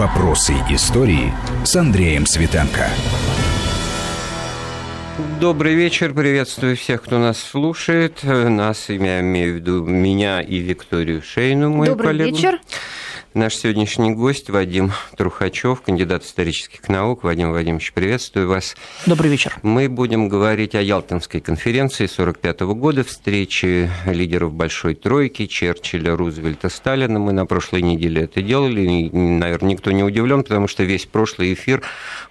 Вопросы истории с Андреем Светенко. Добрый вечер, приветствую всех, кто нас слушает. Нас, я имею в виду меня и Викторию Шейну, мою Добрый коллегу. вечер. Наш сегодняшний гость Вадим Трухачев, кандидат исторических наук. Вадим Вадимович, приветствую вас. Добрый вечер. Мы будем говорить о Ялтинской конференции 1945 года, встрече лидеров Большой Тройки, Черчилля, Рузвельта, Сталина. Мы на прошлой неделе это делали. И, наверное, никто не удивлен, потому что весь прошлый эфир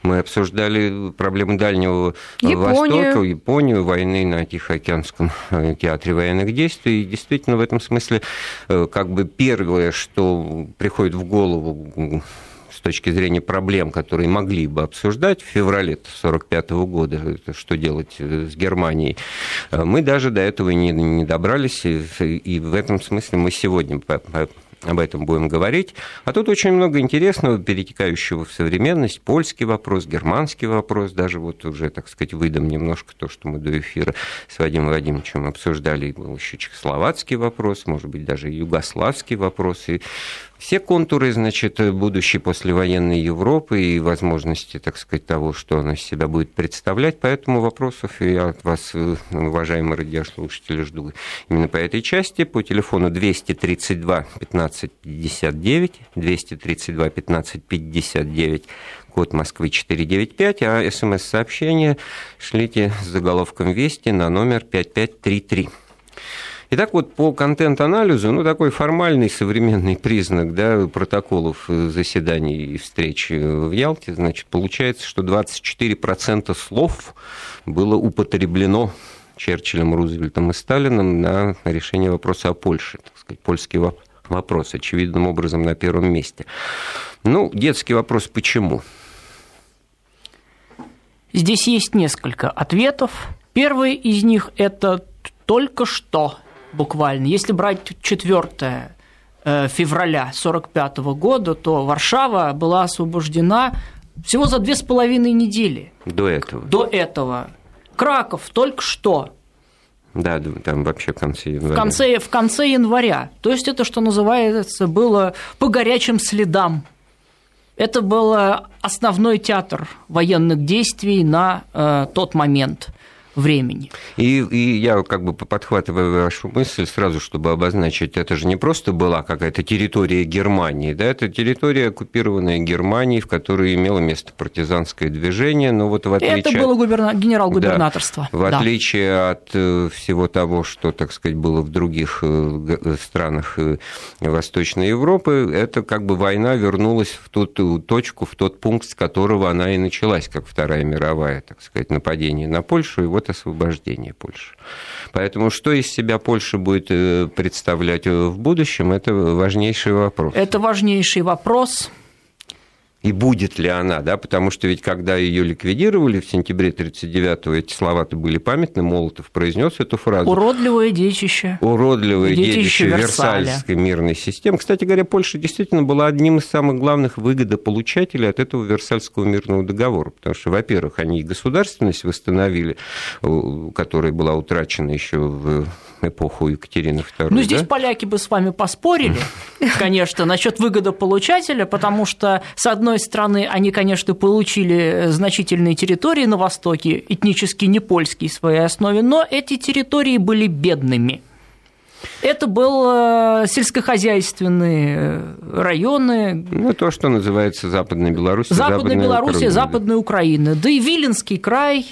мы обсуждали проблемы Дальнего Японию. Востока, Японию, войны на Тихоокеанском э, театре военных действий. И действительно, в этом смысле, э, как бы первое, что приходит в голову с точки зрения проблем, которые могли бы обсуждать в феврале 1945 года, что делать э, с Германией, э, мы даже до этого не, не добрались, и, и в этом смысле мы сегодня об этом будем говорить. А тут очень много интересного, перетекающего в современность. Польский вопрос, германский вопрос, даже вот уже, так сказать, выдам немножко то, что мы до эфира с Вадимом Владимировичем обсуждали. И Был еще чехословацкий вопрос, может быть, даже югославский вопрос. И все контуры, значит, будущей послевоенной Европы и возможности, так сказать, того, что она из себя будет представлять. Поэтому вопросов я от вас, э, уважаемые радиослушатели, жду именно по этой части. По телефону 232 15 59, 232 15 59, код Москвы 495, а смс-сообщение шлите с заголовком «Вести» на номер 5533. Итак, вот по контент-анализу, ну, такой формальный современный признак да, протоколов заседаний и встреч в Ялте, значит, получается, что 24% слов было употреблено Черчиллем, Рузвельтом и Сталином на решение вопроса о Польше, так сказать, польский воп- вопрос, очевидным образом на первом месте. Ну, детский вопрос «почему?». Здесь есть несколько ответов. Первый из них – это только что, буквально. Если брать 4 февраля 1945 года, то Варшава была освобождена всего за две с половиной недели До этого. до этого. Краков только что, Да, там вообще в конце в января. конце, в конце января. То есть это, что называется, было по горячим следам. Это был основной театр военных действий на э, тот момент времени. И, и я как бы подхватываю вашу мысль сразу, чтобы обозначить, это же не просто была какая-то территория Германии, да, это территория, оккупированная Германией, в которой имело место партизанское движение, но вот в отличие... Это было губерна... генерал-губернаторство. Да, в да. отличие от э, всего того, что, так сказать, было в других э, г- странах э, Восточной Европы, это как бы война вернулась в ту ту точку, в тот пункт, с которого она и началась, как Вторая мировая, так сказать, нападение на Польшу и вот освобождение Польши. Поэтому что из себя Польша будет э, представлять э, в будущем, это важнейший вопрос. Это важнейший вопрос. И будет ли она, да, потому что ведь когда ее ликвидировали в сентябре 1939-го, эти слова-то были памятны, Молотов произнес эту фразу. Уродливое детище. Уродливое Детище детище Версаля. Версальской мирной системы. Кстати говоря, Польша действительно была одним из самых главных выгодополучателей от этого Версальского мирного договора, потому что, во-первых, они и государственность восстановили, которая была утрачена еще в эпоху Екатерины II. Ну, здесь да? поляки бы с вами поспорили, конечно, насчет выгодополучателя, потому что, с одной стороны, они, конечно, получили значительные территории на Востоке, этнически не польские в своей основе, но эти территории были бедными. Это были сельскохозяйственные районы, Ну, то, что называется Западной Беларусь. Западная Белоруссия, Западная Украина, да и Виленский край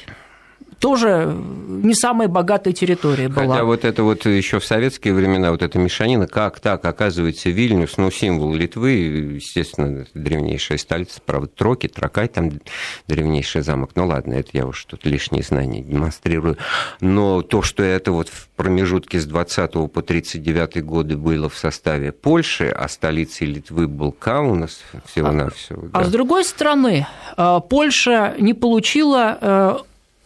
тоже не самая богатая территория была. Хотя вот это вот еще в советские времена, вот эта мешанина, как так, оказывается, Вильнюс, ну, символ Литвы, естественно, древнейшая столица, правда, Троки, Тракай, там древнейший замок, ну, ладно, это я уж тут лишние знания демонстрирую, но то, что это вот в промежутке с 20 по 39 годы было в составе Польши, а столицей Литвы был Каунас, всего-навсего. А да. с другой стороны, э, Польша не получила э,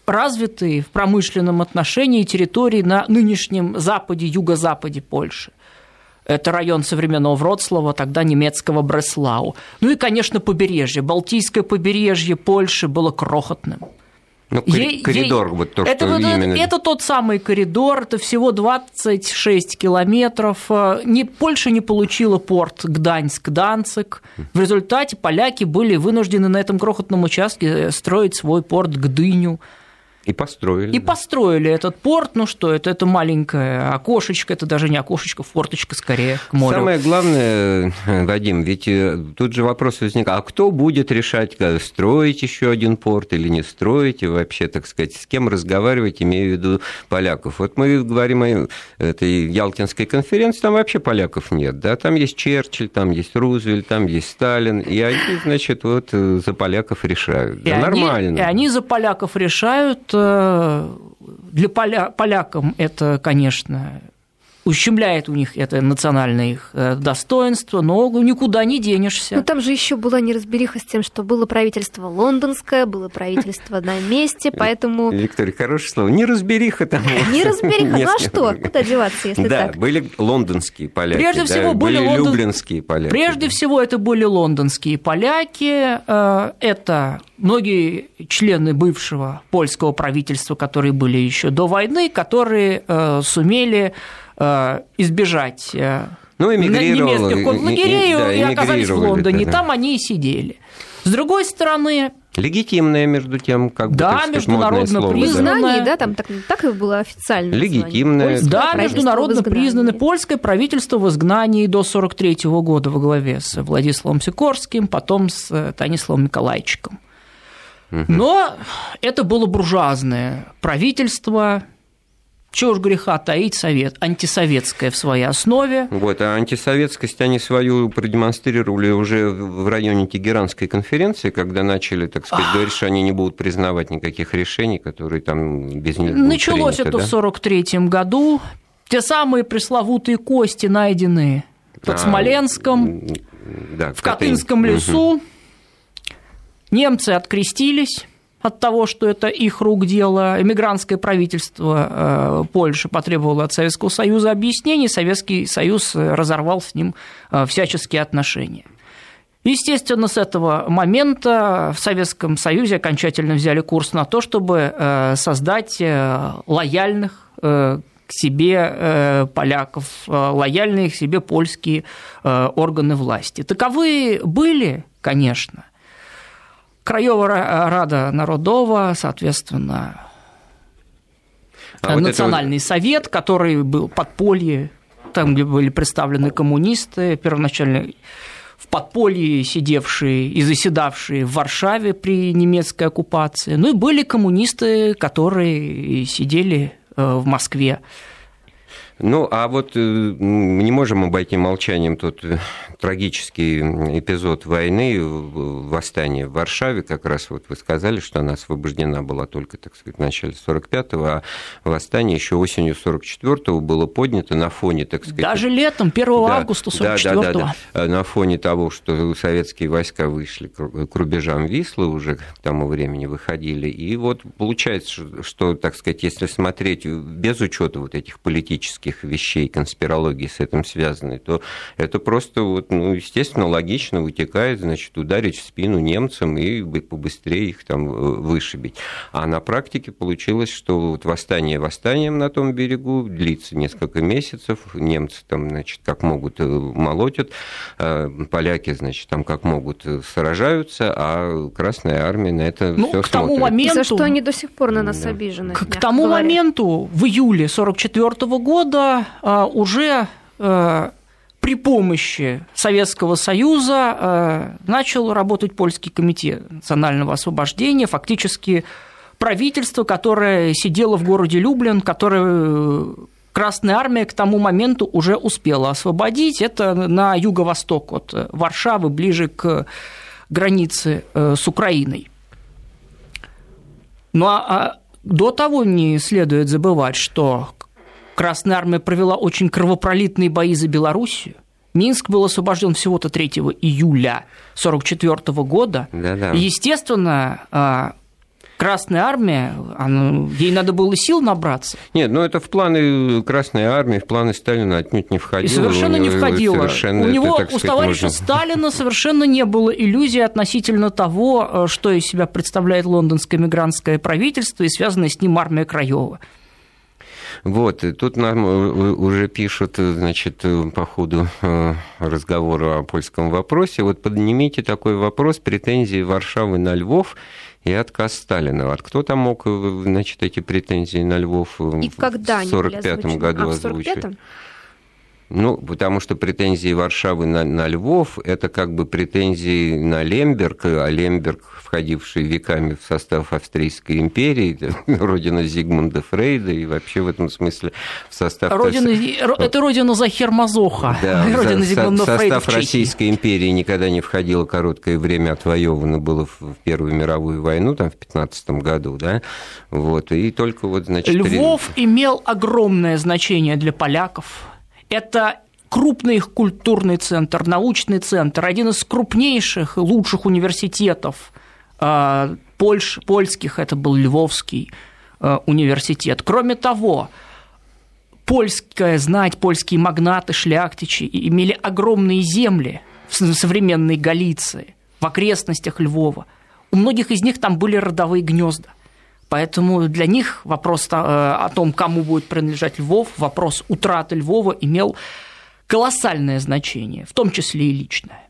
развитые в промышленном отношении территории на нынешнем западе, юго-западе Польши. Это район современного Вроцлава, тогда немецкого Бреслау. Ну и, конечно, побережье. Балтийское побережье Польши было крохотным. Ну, коридор, ей, вот то, это, что вот, именно... это тот самый коридор, это всего 26 километров. Не, Польша не получила порт Гданьск-Данцик. В результате поляки были вынуждены на этом крохотном участке строить свой порт Гдыню. И построили. И да. построили этот порт. Ну что, это, это маленькое окошечко, это даже не окошечко, форточка скорее к морю. Самое главное, Вадим, ведь э, тут же вопрос возник, а кто будет решать, строить еще один порт или не строить, и вообще, так сказать, с кем разговаривать, имея в виду поляков. Вот мы говорим о этой Ялтинской конференции, там вообще поляков нет, да, там есть Черчилль, там есть Рузвельт, там есть Сталин, и они, значит, вот э, за поляков решают. И да, они, нормально. И они за поляков решают, для поля, полякам это, конечно, ущемляет у них это национальное их э, достоинство, но никуда не денешься. Но там же еще была неразбериха с тем, что было правительство лондонское, было правительство на месте, поэтому... Виктория, хорошее слово. Неразбериха там. Неразбериха. Ну а что? Куда деваться, если так? Да, были лондонские поляки. Прежде всего были люблинские поляки. Прежде всего это были лондонские поляки. Э, это многие члены бывшего польского правительства, которые были еще до войны, которые э, сумели избежать э, ну, немецких концлагерей и, да, и оказались в Лондоне. Да, да. Там они и сидели. С другой стороны, Легитимное, между тем, как бы, да, так сказать, международно слово, признанное, да? да, там так, так и было официально. Легитимное. Да, международно признанное польское правительство в изгнании до 43 года во главе с Владиславом Сикорским, потом с Таниславом Николаевичем. Но это было буржуазное правительство, чего уж греха таить совет, антисоветское в своей основе. Вот, а антисоветскость они свою продемонстрировали уже в районе Тегеранской конференции, когда начали, так сказать, говорить, что они не будут признавать никаких решений, которые там без них Началось приняты, это да? в 43 году. Те самые пресловутые кости найдены под а, Смоленском, да, в Катынском лесу. Угу. Немцы открестились от того, что это их рук дело. Эмигрантское правительство э, Польши потребовало от Советского Союза объяснений, Советский Союз разорвал с ним э, всяческие отношения. Естественно, с этого момента в Советском Союзе окончательно взяли курс на то, чтобы э, создать лояльных к себе поляков, лояльные к себе польские органы власти. Таковы были, конечно, Краевая Рада Народова, соответственно, а Национальный вот совет, который был подполье, там, где были представлены коммунисты, первоначально в подполье сидевшие и заседавшие в Варшаве при немецкой оккупации. Ну и были коммунисты, которые сидели э, в Москве. Ну, а вот э, мы не можем обойти молчанием тот э, трагический эпизод войны, восстания в Варшаве, как раз вот вы сказали, что она освобождена была только, так сказать, в начале 45-го, а восстание еще осенью 44-го было поднято на фоне, так сказать... Даже летом, 1 да, августа 44-го. Да, да, да, на фоне того, что советские войска вышли к рубежам Вислы, уже к тому времени выходили, и вот получается, что, так сказать, если смотреть без учета вот этих политических всяких вещей, конспирологии с этим связаны, то это просто, вот, ну, естественно, логично вытекает, значит, ударить в спину немцам и побыстрее их там э, вышибить. А на практике получилось, что вот восстание восстанием на том берегу длится несколько месяцев, немцы там, значит, как могут э, молотят, а поляки, значит, там как могут э, сражаются, а Красная Армия на это ну, все к тому смотрит. Моменту... За что они до сих пор на нас да. обижены. К, к тому говоря. моменту, в июле 1944 года, года а, уже а, при помощи Советского Союза а, начал работать польский комитет национального освобождения, фактически правительство, которое сидело в городе Люблин, которое Красная армия к тому моменту уже успела освободить. Это на юго-восток от Варшавы, ближе к границе э, с Украиной. Ну а до того не следует забывать, что Красная армия провела очень кровопролитные бои за Белоруссию. Минск был освобожден всего-то 3 июля 1944 года. Да-да. И, естественно, а, Красная армия, она, ей надо было сил набраться. Нет, ну это в планы Красной армии, в планы Сталина отнюдь не входило. И совершенно не входило. Совершенно у него, это, у товарища можно... Сталина совершенно не было иллюзий относительно того, э, что из себя представляет лондонское мигрантское правительство и связанная с ним армия Краева. Вот, и тут нам э, уже пишут, значит, по ходу разговора о польском вопросе, вот поднимите такой вопрос претензии Варшавы на Львов и отказ Сталина. Вот кто там мог, э, значит, эти претензии на Львов э, и в 1945 году а, озвучить? Ну, потому что претензии Варшавы на, на Львов – это как бы претензии на Лемберг, а Лемберг, входивший веками в состав Австрийской империи, родина Зигмунда Фрейда и вообще в этом смысле в состав... Родина, это родина Захер Мазоха, да, родина Зигмунда Фрейда в состав Российской империи никогда не входило короткое время, отвоевано было в Первую мировую войну, там в 15 году, да, вот, и только вот, значит... Львов имел огромное значение для поляков, это крупный их культурный центр, научный центр, один из крупнейших, лучших университетов э, Польш, польских, это был Львовский э, университет. Кроме того, польская знать, польские магнаты, шляхтичи имели огромные земли в современной Галиции, в окрестностях Львова. У многих из них там были родовые гнезда. Поэтому для них вопрос э, о том, кому будет принадлежать Львов, вопрос утраты Львова имел колоссальное значение, в том числе и личное.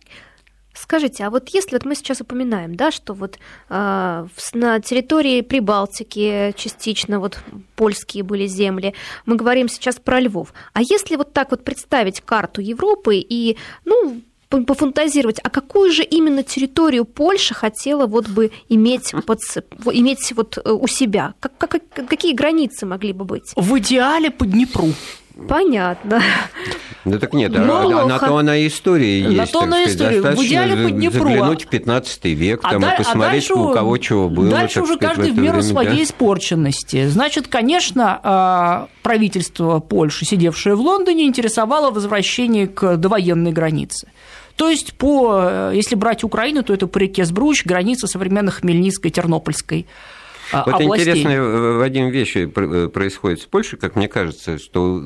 Скажите, а вот если вот мы сейчас упоминаем, да, что вот э, на территории Прибалтики частично вот польские были земли, мы говорим сейчас про Львов. А если вот так вот представить карту Европы и, ну, пофантазировать, а какую же именно территорию Польша хотела вот бы иметь, под, иметь вот э, у себя? Как, как, какие границы могли бы быть? В идеале по Днепру. Понятно. Да так нет, а, на то она история есть. На то она история. В идеале по Днепру. Заглянуть в 15 век а там, да, и посмотреть, а дальше, у кого чего было. Дальше уже сказать, каждый в, в меру время, своей да? испорченности. Значит, конечно, а, правительство Польши, сидевшее в Лондоне, интересовало возвращение к довоенной границе. То есть, по, если брать Украину, то это по реке Сбруч, граница современной Хмельницкой, Тернопольской а, вот областей. интересная, Вадим, вещь э, происходит с Польшей, как мне кажется, что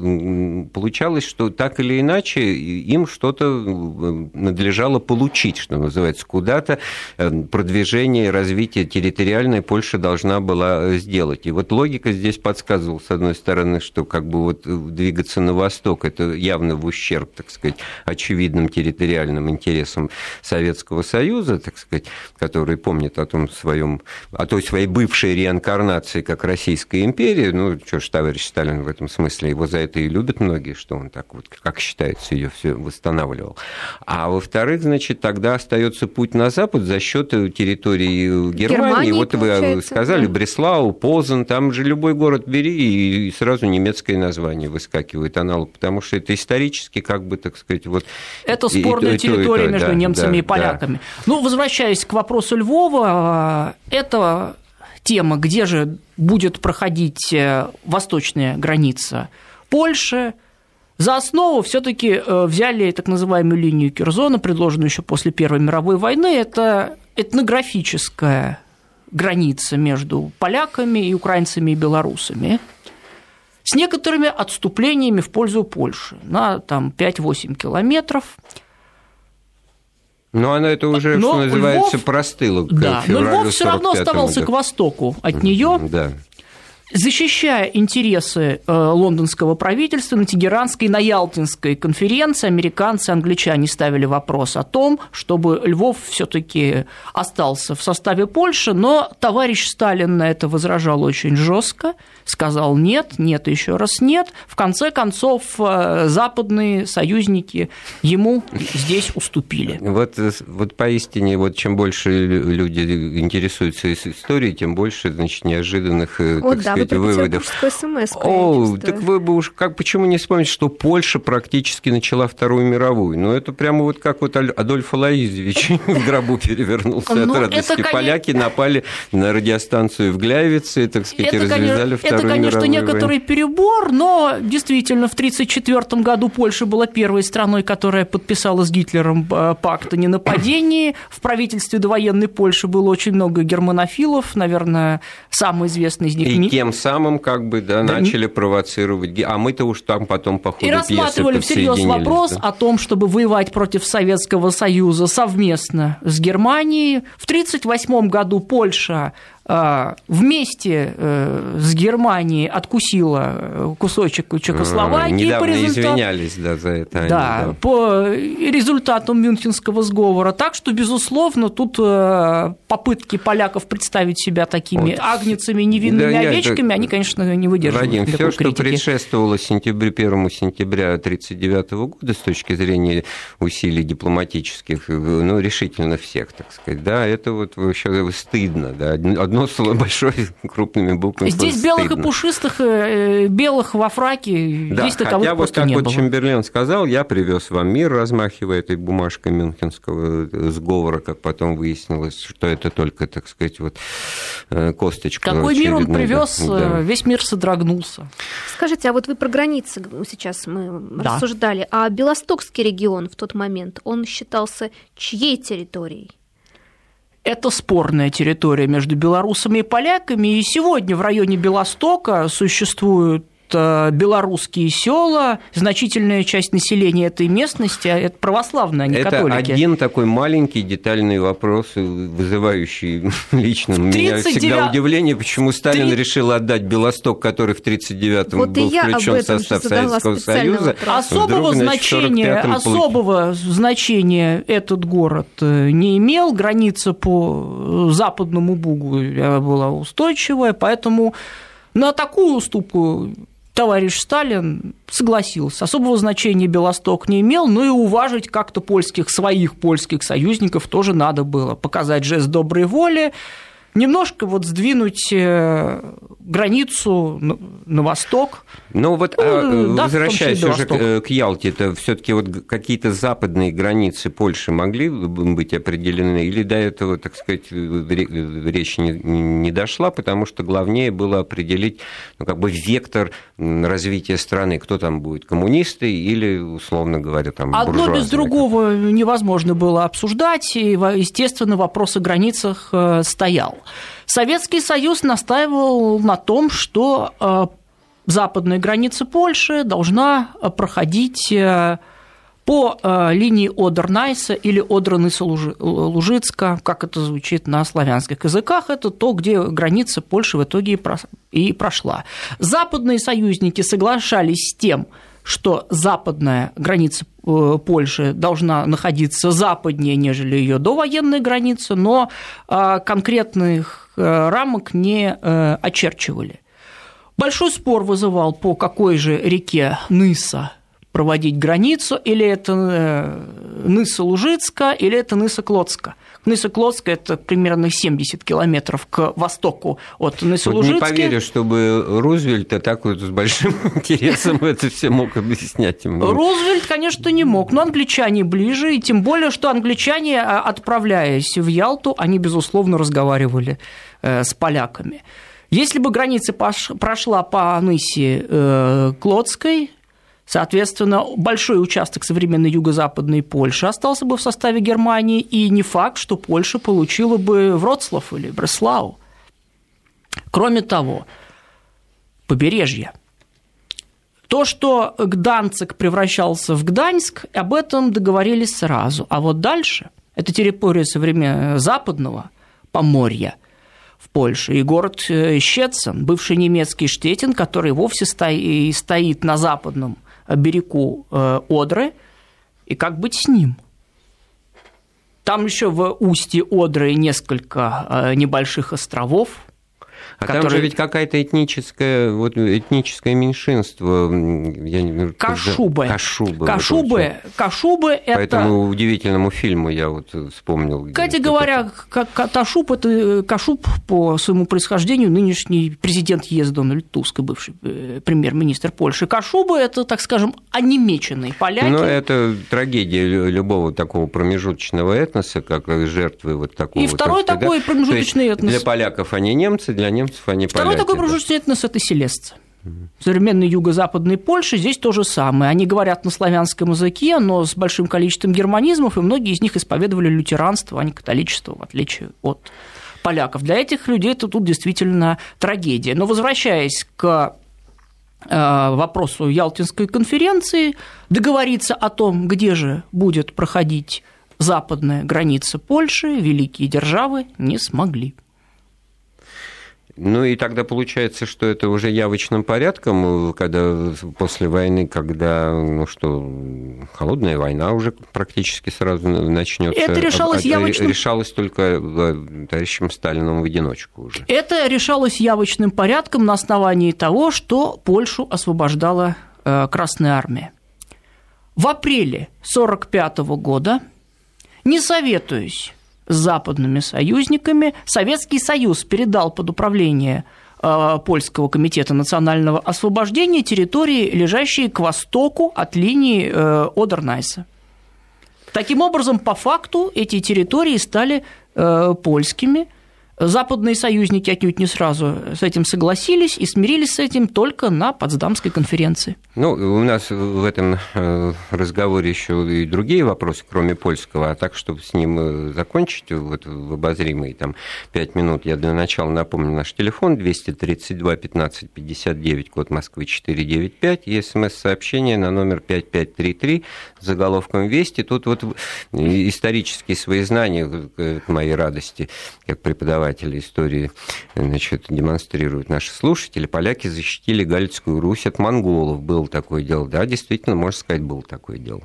получалось, что так или иначе им что-то надлежало получить, что называется, куда-то э, продвижение, развитие территориальное Польша должна была э, сделать. И вот логика здесь подсказывала, с одной стороны, что как бы вот двигаться на восток, это явно в ущерб, так сказать, очевидным территориальным интересам Советского Союза, так сказать, который помнит о том своем, о той своей бывшей реинкарнации как Российской империи, ну, что ж, товарищ Сталин в этом смысле, его за это и любят многие, что он так вот, как считается, ее все восстанавливал. А во-вторых, значит, тогда остается путь на Запад за счет территории Германии. Германии вот вы сказали, да. Бреслау, Позан, там же любой город бери, и сразу немецкое название выскакивает, аналог, потому что это исторически, как бы, так сказать, вот... Это спорная и, территория и между да, немцами да, и поляками. Да. Ну, возвращаясь к вопросу Львова, это тема, где же будет проходить э, восточная граница Польши, за основу все-таки э, взяли так называемую линию Кирзона, предложенную еще после Первой мировой войны. Это этнографическая граница между поляками и украинцами и белорусами с некоторыми отступлениями в пользу Польши на там, 5-8 километров. Но она это уже, но что называется, Львов, простыла. Да, но Львов все равно оставался к востоку от нее. Да защищая интересы э, лондонского правительства на Тегеранской, на Ялтинской конференции, американцы, англичане ставили вопрос о том, чтобы Львов все-таки остался в составе Польши, но товарищ Сталин на это возражал очень жестко, сказал нет, нет, еще раз нет. В конце концов, э, западные союзники ему здесь уступили. Вот, вот поистине, вот чем больше люди интересуются историей, тем больше значит, неожиданных, вот, так да, сказать, а выводов. О, так вы бы уж как почему не вспомнить, что Польша практически начала Вторую мировую? Ну, это прямо вот как вот Адольф Алаизович в гробу перевернулся от ну, радости. Поляки напали на радиостанцию в Гляевице, так сказать, и развязали Вторую Это, конечно, некоторый перебор, но действительно в 1934 году Польша была первой страной, которая подписала с Гитлером э, пакт о ненападении. В правительстве довоенной Польши было очень много германофилов, наверное, самый известный из них. И тем самым как бы да, да начали провоцировать. А мы-то уж там потом по ходу И рассматривали всерьез вопрос да? о том, чтобы воевать против Советского Союза совместно с Германией. В 1938 году Польша вместе э, с Германией откусила э, кусочек Чехословакии. Недавно по результат... извинялись да, за это. Они, да, да, по результатам Мюнхенского сговора. Так что, безусловно, тут э, попытки поляков представить себя такими вот. агнецами, невинными да, овечками, это... они, конечно, не выдерживают Вадим, все, что предшествовало сентябрю, 1 сентября 1939 года с точки зрения усилий дипломатических, ну, решительно всех, так сказать, да, это вот вообще стыдно, да, одно слово большое крупными буквами. Здесь белых и пушистых, э, белых во фраке, да, здесь таковых хотя вот как не вот было. Чемберлен сказал, я привез вам мир, размахивая этой бумажкой Мюнхенского э, сговора, как потом выяснилось, что это только, так сказать, вот э, косточка. Какой мир он привез, да. весь мир содрогнулся. Скажите, а вот вы про границы сейчас мы да. рассуждали, а Белостокский регион в тот момент, он считался чьей территорией? Это спорная территория между белорусами и поляками, и сегодня в районе Белостока существуют белорусские села, значительная часть населения этой местности а это православные, а не это католики. Это один такой маленький детальный вопрос, вызывающий лично 39... меня всегда удивление, почему Сталин 3... решил отдать Белосток, который в 1939-м вот был включен в состав Советского Союза. Особого значения, особого значения этот город э, не имел, граница по западному Бугу была устойчивая, поэтому на такую уступку товарищ Сталин согласился. Особого значения Белосток не имел, но и уважить как-то польских, своих польских союзников тоже надо было. Показать жест доброй воли, немножко вот сдвинуть э, границу на восток. Ну вот, а, ну, да, возвращаясь уже к, к Ялте, это все таки вот какие-то западные границы Польши могли быть определены, или до этого, так сказать, речь не, не дошла, потому что главнее было определить ну, как бы вектор развития страны, кто там будет, коммунисты или, условно говоря, там Одно без другого невозможно было обсуждать, и, естественно, вопрос о границах э, стоял. Советский Союз настаивал на том, что э, западная граница Польши должна э, проходить э, по линии Одер-Найса или Одер-Ныса-Лужицка, как это звучит на славянских языках, это то, где граница Польши в итоге и прошла. Западные союзники соглашались с тем, что западная граница Польши должна находиться западнее, нежели ее довоенная граница, но а, конкретных э, рамок не э, очерчивали. Большой спор вызывал, по какой же реке Ныса проводить границу, или это Ныса-Лужицка, или это Ныса-Клодска – Ныса-Клодска – это примерно 70 километров к востоку от Ныса-Лужицки. Вот не поверю, чтобы Рузвельт так вот с большим интересом это все мог объяснять. Ему. Рузвельт, конечно, не мог, но англичане ближе, и тем более, что англичане, а, отправляясь в Ялту, они, безусловно, разговаривали э, с поляками. Если бы граница прошла по Нысе э, Клодской, Соответственно, большой участок современной юго-западной Польши остался бы в составе Германии, и не факт, что Польша получила бы Вроцлав или Бреслау. Кроме того, побережье. То, что Гданцик превращался в Гданьск, об этом договорились сразу. А вот дальше, это территория современного западного Поморья – в Польше, и город э, Щецин, бывший немецкий Штетин, который вовсе стоит на западном берегу э, Одры, и как быть с ним? Там еще в устье Одры несколько э, небольших островов. А который... там же ведь какая-то этническая, вот этническое меньшинство. Я не... Кашубы. Кашубы. Кашубы, вот Кашубы это... По этому удивительному фильму я вот вспомнил. Кстати говоря, Кашуб, это Кашуб по своему происхождению нынешний президент ЕС Дональд Туск, бывший э, премьер-министр Польши. Кашубы это, так скажем, онемеченные поляки. Ну, это трагедия любого такого промежуточного этноса, как жертвы вот такого. И второй так такой да? промежуточный этнос. Для поляков они немцы, для немцев они Второй поляки. такой промежуточный этнос – это селестцы. В современной юго-западной Польше здесь то же самое. Они говорят на славянском языке, но с большим количеством германизмов, и многие из них исповедовали лютеранство, а не католичество, в отличие от поляков. Для этих людей это тут действительно трагедия. Но возвращаясь к э, вопросу Ялтинской конференции, договориться о том, где же будет проходить западная граница Польши, великие державы не смогли. Ну и тогда получается, что это уже явочным порядком, когда после войны, когда, ну что, холодная война уже практически сразу начнется. Это решалось а, явочным... Решалось только э, товарищем Сталином в одиночку уже. Это решалось явочным порядком на основании того, что Польшу освобождала э, Красная Армия. В апреле 1945 года, не советуюсь с западными союзниками. Советский Союз передал под управление э, Польского комитета национального освобождения территории, лежащие к востоку от линии э, Одернайса. Таким образом, по факту эти территории стали э, польскими, Западные союзники отнюдь не сразу с этим согласились и смирились с этим только на Потсдамской конференции. Ну, у нас в этом э, разговоре еще и другие вопросы, кроме польского, а так, чтобы с ним э, закончить вот, в обозримые там, пять минут, я для начала напомню наш телефон 232 15 59, код Москвы 495, и смс-сообщение на номер 5533 с заголовком «Вести». Тут вот исторические свои знания, к моей радости, как преподаватель преподаватели истории значит, демонстрируют наши слушатели, поляки защитили Галицкую Русь от монголов. Было такое дело. Да, действительно, можно сказать, было такое дело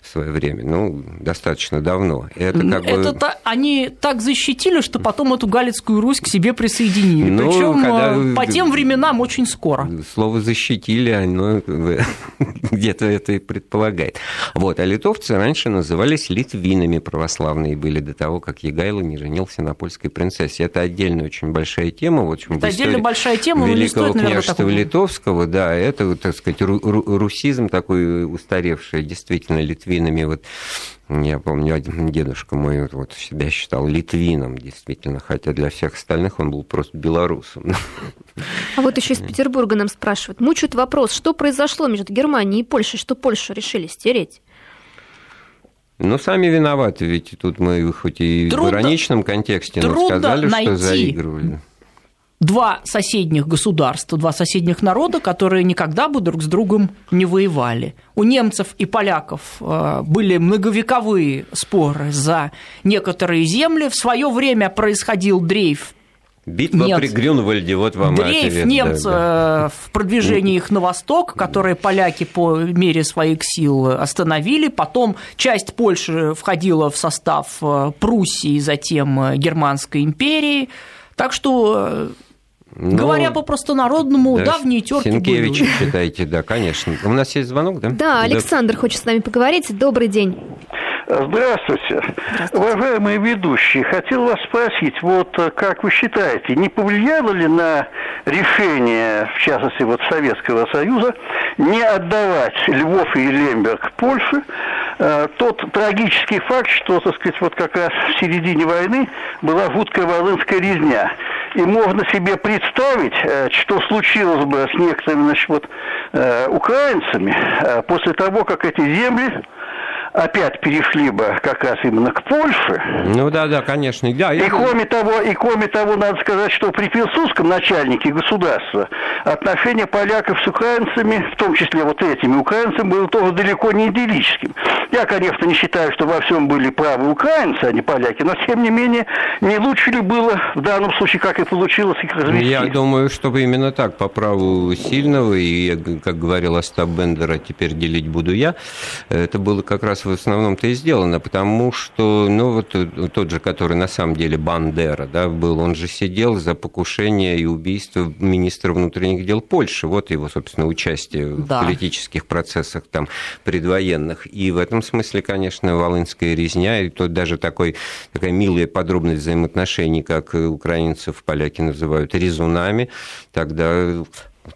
в свое время. Ну, достаточно давно. Это как Это бы... та, они так защитили, что потом эту Галицкую Русь к себе присоединили. Ну, Причем когда... Э, по тем временам очень скоро. Слово «защитили», оно где-то это и предполагает. Вот. А литовцы раньше назывались литвинами православные были до того, как Егайло не женился на польской принцессе это отдельная очень большая тема. Вот, это отдельно большая тема, Великого стоит, наверное, княжества такого... Литовского, да, это, так сказать, русизм такой устаревший, действительно, литвинами. Вот я помню, один дедушка мой вот себя считал литвином, действительно, хотя для всех остальных он был просто белорусом. А вот еще из Петербурга нам спрашивают. Мучают вопрос, что произошло между Германией и Польшей, что Польшу решили стереть? Ну, сами виноваты, ведь тут мы хоть и трудно, в ироничном контексте но сказали, что заигрывали. Два соседних государства, два соседних народа, которые никогда бы друг с другом не воевали. У немцев и поляков э, были многовековые споры за некоторые земли. В свое время происходил дрейф Битва Нет. при Грюнвальде, вот вам Дрейф ответ. немцев да, да. Э, в продвижении их на восток, которые поляки по мере своих сил остановили. Потом часть Польши входила в состав э, Пруссии, затем э, Германской империи. Так что ну, Говоря по-простонародному, да, давние терки Сенкевич были. читайте, да, конечно. У нас есть звонок, да? Да, Александр да. хочет с нами поговорить. Добрый день. Здравствуйте. Здравствуйте. Уважаемые ведущие, хотел вас спросить, вот э, как вы считаете, не повлияло ли на решение, в частности, вот Советского Союза, не отдавать Львов и Лемберг Польше, э, тот трагический факт, что, так сказать, вот как раз в середине войны была жуткая волынская резня. И можно себе представить, э, что случилось бы с некоторыми значит, вот, украинцами после того, как эти земли опять перешли бы как раз именно к Польше. Ну да, да, конечно. Да, и, я... кроме того, и кроме того, надо сказать, что при Пилсудском начальнике государства отношение поляков с украинцами, в том числе вот этими украинцами, было тоже далеко не идиллическим. Я, конечно, не считаю, что во всем были правы украинцы, а не поляки, но тем не менее, не лучше ли было в данном случае, как и получилось, их развести? Я думаю, что именно так, по праву сильного, и, как говорил Остап Бендер, а теперь делить буду я, это было как раз сейчас в основном-то и сделано, потому что, ну, вот тот же, который на самом деле Бандера, да, был, он же сидел за покушение и убийство министра внутренних дел Польши. Вот его, собственно, участие да. в политических процессах там предвоенных. И в этом смысле, конечно, Волынская резня, и то даже такой, такая милая подробность взаимоотношений, как украинцев поляки называют резунами, тогда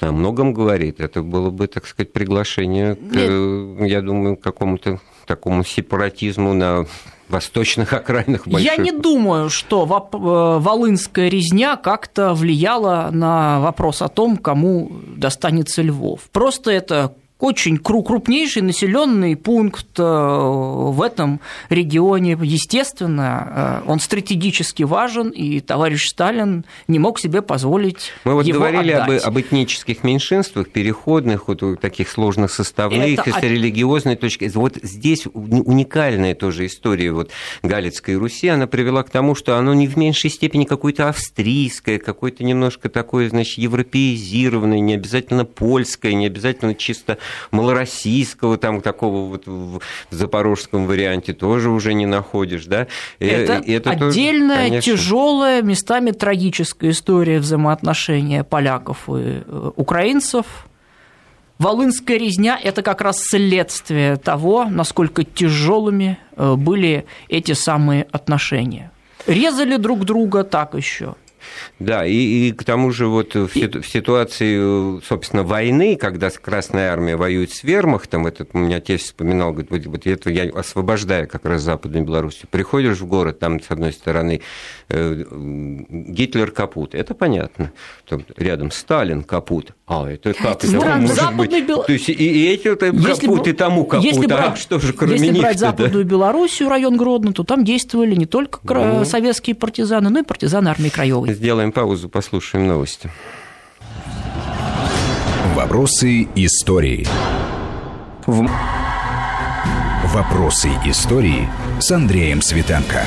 о многом говорит. Это было бы, так сказать, приглашение, к, Нет. я думаю, к какому-то такому сепаратизму на восточных окраинах больших. Я не думаю, что э, волынская резня как-то влияла на вопрос о том, кому достанется Львов. Просто это очень крупнейший населенный пункт э, в этом регионе. Естественно, э, он стратегически важен, и товарищ Сталин не мог себе позволить Мы вот его говорили отдать. об, об этнических меньшинствах, переходных, вот таких сложных составных, Это... с религиозной точки. Вот здесь уникальная тоже история вот Галицкой Руси, она привела к тому, что оно не в меньшей степени какое-то австрийское, какое-то немножко такое, значит, европеизированное, не обязательно польское, не обязательно чисто малороссийского, там такого вот в запорожском варианте тоже уже не находишь, да? Это, это отдельная, тоже, тяжелая, местами трагическая история взаимоотношения поляков и э, украинцев. Волынская резня – это как раз следствие того, насколько тяжелыми э, были эти самые отношения. Резали друг друга так еще – да, и, и к тому же вот в, в ситуации, собственно, войны, когда Красная Армия воюет с вермахтом, этот у меня отец вспоминал, говорит, вот, вот это я освобождаю как раз Западную Белоруссию. Приходишь в город, там, с одной стороны, э, Гитлер капут, это понятно. Там рядом Сталин капут. А, это как? Это Странно, может быть? Бел... То есть и эти капут, и тому капут, если а брать, что же кроме если них брать Западную да? Белоруссию, район Гродно, то там действовали не только ну... советские партизаны, но и партизаны армии Краевой. Сделаем паузу, послушаем новости. Вопросы истории. В... Вопросы истории с Андреем Светенко.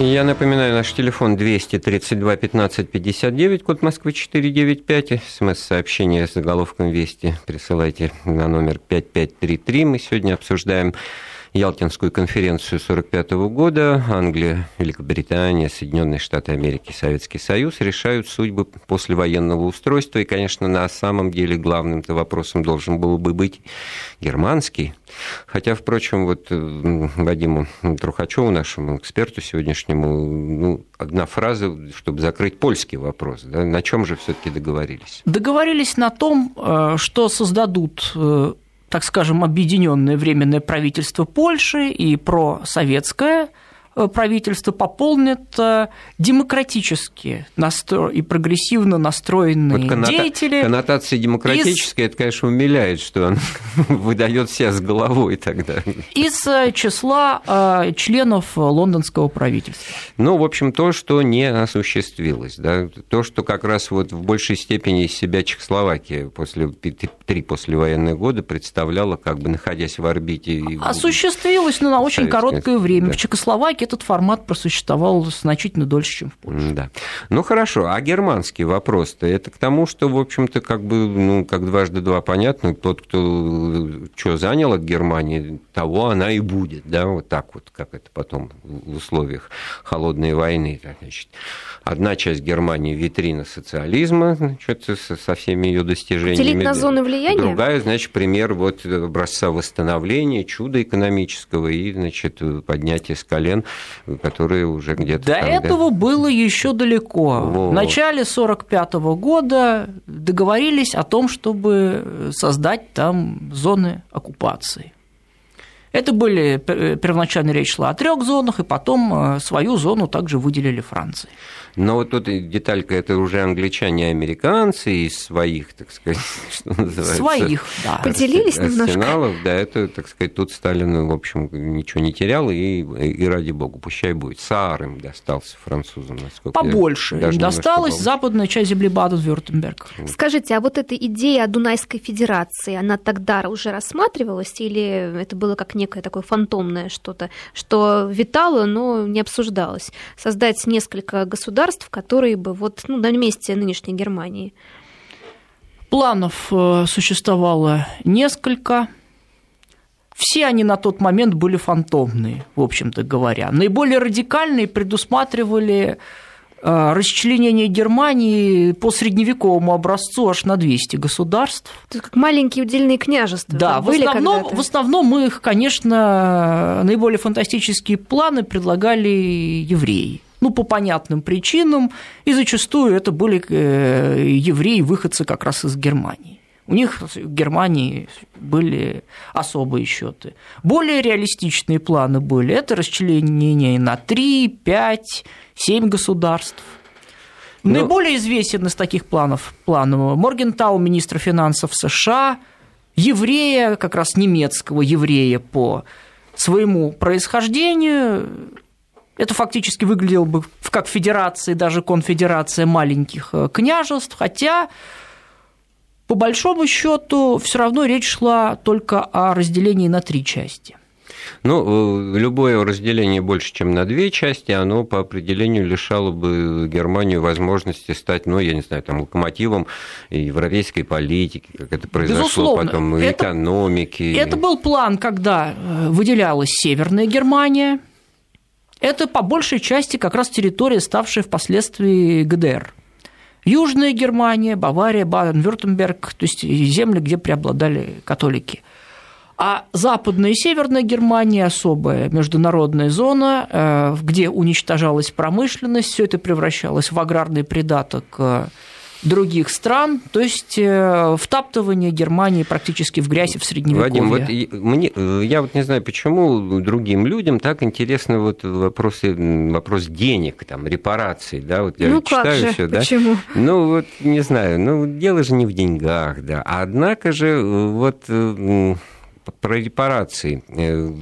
Я напоминаю, наш телефон 232 15 59, код Москвы 495. СМС-сообщение с заголовком «Вести» присылайте на номер 5533. Мы сегодня обсуждаем Ялтинскую конференцию 1945 года Англия, Великобритания, Соединенные Штаты Америки, Советский Союз решают судьбы послевоенного устройства. И, конечно, на самом деле главным-то вопросом должен был бы быть германский. Хотя, впрочем, вот э, Вадиму Трухачеву, нашему эксперту сегодняшнему, ну, одна фраза, чтобы закрыть польский вопрос. Да? На чем же все-таки договорились? Договорились на том, э, что создадут э, так скажем, объединенное временное правительство Польши и просоветское. Э, правительство пополнит э, демократически настро... и прогрессивно настроенные вот коннота... деятели. Коннотация демократическая, из... это, конечно, умиляет, что он выдает себя с головой тогда. Из э, числа членов лондонского правительства. Ну, в общем, то, что не осуществилось, да, то, что как раз вот в большей степени из себя Чехословакия после три послевоенные года представляла, как бы находясь в орбите. Осуществилось, но на очень короткое время. Да. В Чехословакии этот формат просуществовал значительно дольше, чем в Польше. Да. Ну хорошо, а германский вопрос-то это к тому, что, в общем-то, как бы, ну, как дважды два понятно, тот, кто что занял от Германии, того она и будет, да, вот так вот, как это потом в условиях холодной войны, значит. Одна часть Германии витрина социализма, значит, со всеми ее достижениями. Делить на зоны влияния? Другая, значит, пример вот образца восстановления, чуда экономического и, значит, поднятия с колен которые уже где-то... До там, этого да? было еще далеко. Вот. В начале 1945 года договорились о том, чтобы создать там зоны оккупации. Это были, первоначально речь шла о трех зонах, и потом э, свою зону также выделили Франции. Но вот тут деталька, это уже англичане и американцы из своих, так сказать, что называется. Своих, да. Поделились немножко. Да, это, так сказать, тут Сталин, в общем, ничего не терял, и, и ради бога, пущай будет. Саар им достался французам, насколько Побольше. Я, им досталась западная часть земли Баден-Вюртемберг. Скажите, а вот эта идея о Дунайской Федерации, она тогда уже рассматривалась, или это было как некое такое фантомное что-то, что витало, но не обсуждалось? Создать несколько государств, которые бы вот ну, на месте нынешней Германии? Планов э, существовало несколько. все они на тот момент были фантомные, в общем-то говоря. Наиболее радикальные предусматривали расчленение Германии по средневековому образцу аж на 200 государств. Это как маленькие удельные княжества. Да, в основном, в основном мы их, конечно, наиболее фантастические планы предлагали евреи. Ну, по понятным причинам, и зачастую это были э, евреи, выходцы как раз из Германии. У них в Германии были особые счеты. Более реалистичные планы были. Это расчленение на 3, 5, 7 государств. Но... Ну, Наиболее известен из таких планов планов Моргентау, министр финансов США, еврея, как раз немецкого еврея по своему происхождению. Это фактически выглядело бы как федерация, даже конфедерация маленьких э, княжеств, хотя по большому счету все равно речь шла только о разделении на три части. Ну, э, любое разделение больше, чем на две части, оно по определению лишало бы Германию возможности стать, ну, я не знаю, там, локомотивом европейской политики, как это произошло Безусловно. потом, это, экономики. Это был план, когда э, выделялась Северная Германия, это по большей части как раз территория, ставшая впоследствии ГДР. Южная Германия, Бавария, Баден-Вюртемберг, то есть земли, где преобладали католики. А западная и северная Германия особая международная зона, э, где уничтожалась промышленность, все это превращалось в аграрный придаток э, других стран, то есть э, втаптывание Германии практически в грязь в средневековье. Вадим, вот мне, я вот не знаю, почему другим людям так интересно вот вопросы, вопрос денег, там, репараций, да, вот я ну, читаю как же, все, да. Почему? Ну, вот, не знаю, ну, дело же не в деньгах, да, однако же вот про репарации. Э,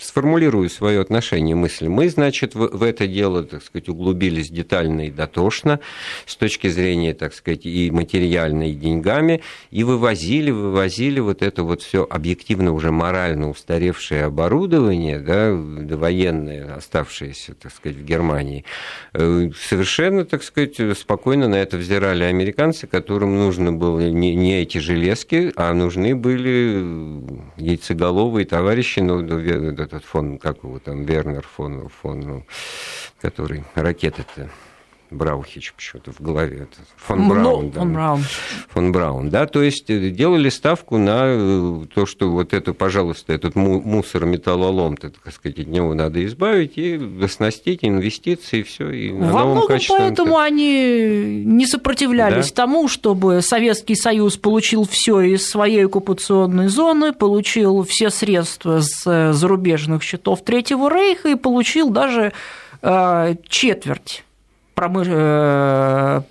сформулирую свое отношение мысли. Мы, значит, в, это дело, так сказать, углубились детально и дотошно с точки зрения, так сказать, и материальной, и деньгами, и вывозили, вывозили вот это вот все объективно уже морально устаревшее оборудование, да, военное, оставшееся, так сказать, в Германии. Э, совершенно, так сказать, спокойно на это взирали американцы, которым нужно было не, не эти железки, а нужны были яйцеголовые товарищи, ну, ну этот фон, как его там, Вернер фон, фон ну, который ракеты-то Браухич почему-то в голове. Фон Браун. Ну, да. Фон Браун. Фон Браун, да, то есть э, делали ставку на э, то, что вот это, пожалуйста, этот мусор, металлолом, так сказать, от него надо избавить и оснастить инвестиции, и все. И на Во многом поэтому они не сопротивлялись да? тому, чтобы Советский Союз получил все из своей оккупационной зоны, получил все средства с э, зарубежных счетов Третьего Рейха и получил даже четверть промыш... Э,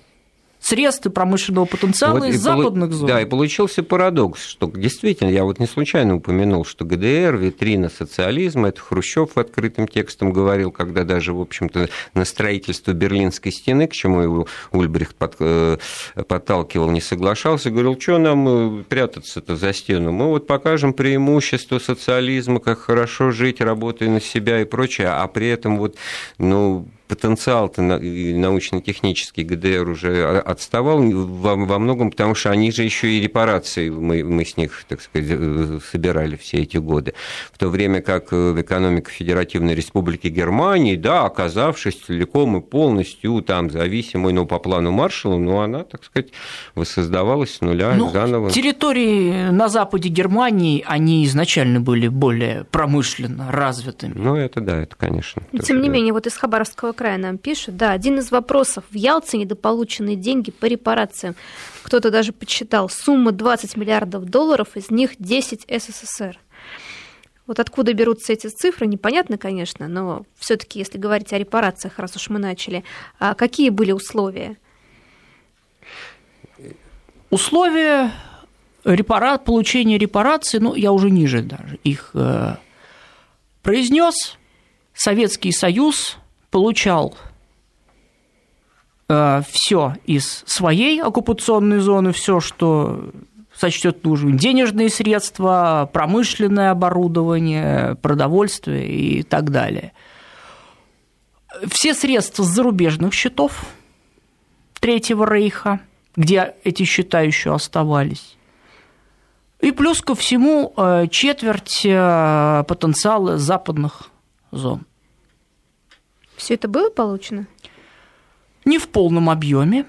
средств и промышленного потенциала вот из западных полу... зон. Да, и получился парадокс, что действительно, я вот не случайно упомянул, что ГДР – витрина социализма, это Хрущев открытым текстом говорил, когда даже, в общем-то, на строительство Берлинской стены, к чему его Ульбрихт под... Э, подталкивал, не соглашался, говорил, что нам э, прятаться-то за стену, мы вот покажем преимущество социализма, как хорошо жить, работая на себя и прочее, а при этом вот, ну, потенциал-то научно-технический ГДР уже отставал во, во многом, потому что они же еще и репарации, мы, мы с них, так сказать, э, собирали все эти годы. В то время как э, экономика Федеративной Республики Германии, да, оказавшись целиком и полностью там зависимой, но по плану Маршалла, но она, так сказать, воссоздавалась с нуля ну, заново. Территории на западе Германии, они изначально были более промышленно развитыми. Ну, это да, это, конечно. Но, тем не да. менее, вот из Хабаровского края нам пишут. Да, один из вопросов. В Ялте недополученные деньги по репарациям. Кто-то даже подсчитал. Сумма 20 миллиардов долларов, из них 10 СССР. Вот откуда берутся эти цифры, непонятно, конечно, но все-таки, если говорить о репарациях, раз уж мы начали, а какие были условия? Условия репара... получения репараций, ну, я уже ниже даже их э, произнес. Советский Союз получал э, все из своей оккупационной зоны, все, что сочтет нужным, денежные средства, промышленное оборудование, продовольствие и так далее. Все средства с зарубежных счетов Третьего Рейха, где эти счета еще оставались, И плюс ко всему э, четверть э, потенциала западных зон. Все это было получено? Не в полном объеме.